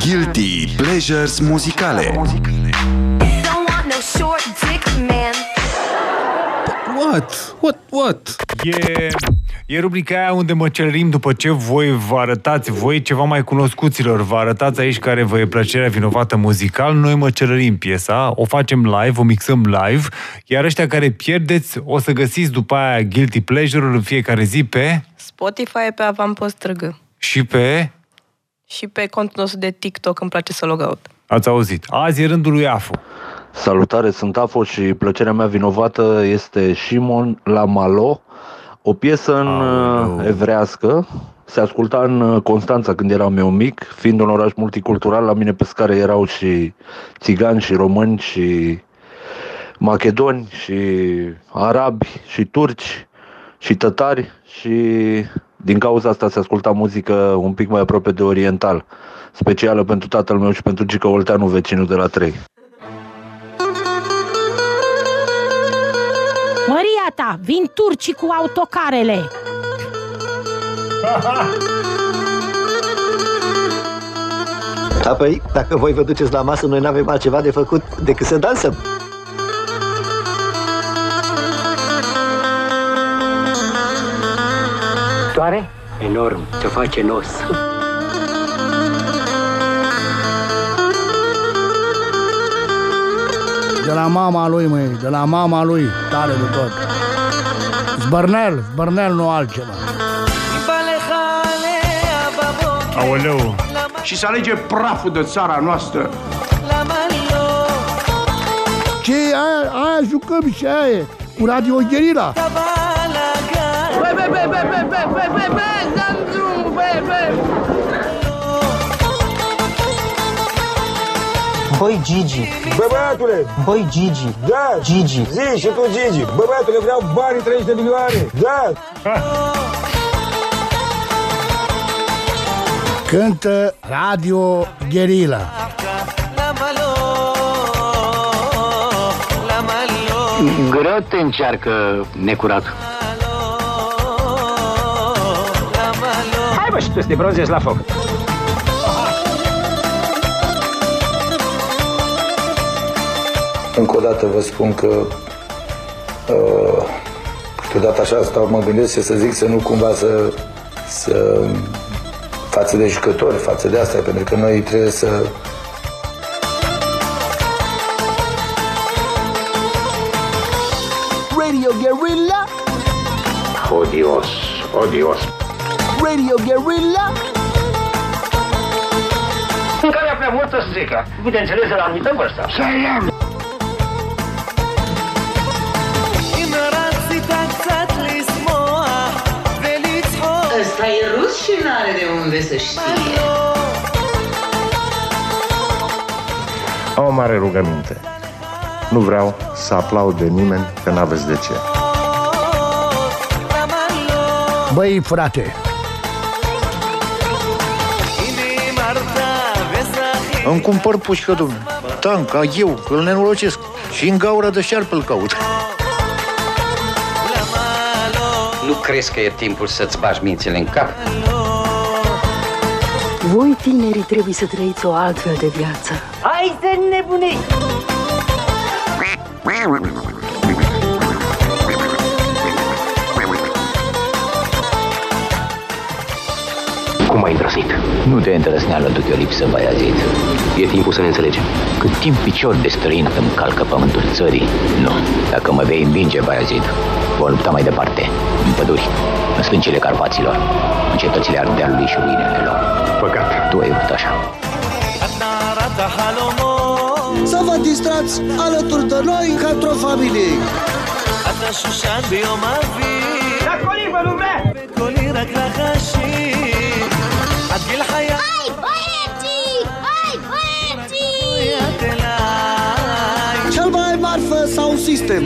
Guilty Pleasures muzicale Don't want no short dick man. What? What? What? E, e rubrica aia unde mă cerim după ce voi vă arătați, voi ceva mai cunoscuților, vă arătați aici care vă e plăcerea vinovată muzical, noi mă cerărim piesa, o facem live, o mixăm live, iar ăștia care pierdeți o să găsiți după aia Guilty Pleasure-ul în fiecare zi pe Spotify pe Avampost Trăgă. și pe... Și pe contul nostru de TikTok îmi place să log out. Ați auzit. Azi e rândul lui Afu. Salutare, sunt Afo și plăcerea mea vinovată este Shimon la Malo, o piesă în Aoleu. uh, evrească. Se asculta în uh, Constanța când eram eu mic, fiind un oraș multicultural, la mine pe scară erau și țigani și români și macedoni și arabi și turci și tătari și din cauza asta se asculta muzică un pic mai aproape de oriental, specială pentru tatăl meu și pentru Gică Olteanu, vecinul de la 3. Măria ta, vin turcii cu autocarele Apoi, dacă voi vă duceți la masă, noi nu avem altceva de făcut decât să dansăm. Soare? Enorm, te face nos. De la mama lui, măi, de la mama lui, tare de tot. Zbărnel, zbărnel, nu altceva. Aoleu, și să alege praful de țara noastră. Ce e aia, aia jucăm și aia e, cu Radio Gherila. Băi, băi, băi, băi, băi, băi, băi, băi, băi, dăm drumul, băi, băi Băi, Gigi, Bă, băiatule, băi, Gigi, da, Gigi, zi și tu, Gigi. Bă, băiatule, vreau banii 30 de milioane. Da. Cântă Radio Gherila. Greu te încearcă necurat. Hai bă și tu să te bronzezi la foc. Încă o dată vă spun că uh, câteodată așa stau, mă gândesc ce să zic, să nu cumva să, să față de jucători, față de asta, pentru că noi trebuie să Radio Guerrilla, Odios, odios. Radio Guerrilla. În care prea multă să zică. Bineînțeles, la anumită vârstă. Să ia. Ăsta e rus și n-are de unde să știe. Am o mare rugăminte. Nu vreau să aplaude nimeni, că n-aveți de ce. Băi, frate, Îmi cumpăr pușcă, domnule. Tank, ca eu, că îl nenorocesc. Și în gaură de șarpe îl caut. Nu crezi că e timpul să-ți bagi mințile în cap? Voi, tinerii, trebuie să trăiți o altfel de viață. Hai să nebunii Cum ai îndrăznit? Nu te îndrăzneală duc o lipsă, Baiazid. E timpul să ne înțelegem. Cât timp picior de străin îmi calcă pământul țării, nu. Dacă mă vei învinge, Baiazid, vom lupta mai departe, în păduri, în stâncile Carpaților, în cetățile Ardealului și ruinele lor. Păcat. Tu ai vrut așa. Să vă distrați alături de noi ca într-o familie. sau sistem.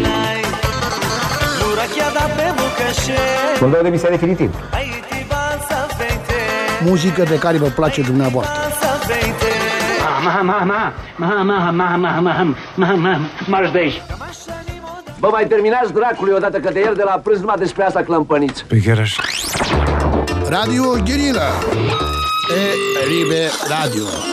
Vă dau demisia definitiv. Muzică de care vă place dumneavoastră. Marș de aici! Vă mai terminați dracului odată că de ieri de la prânz numai despre asta clămpăniți. Pe chiar așa. Radio Gherila. E, libe radio.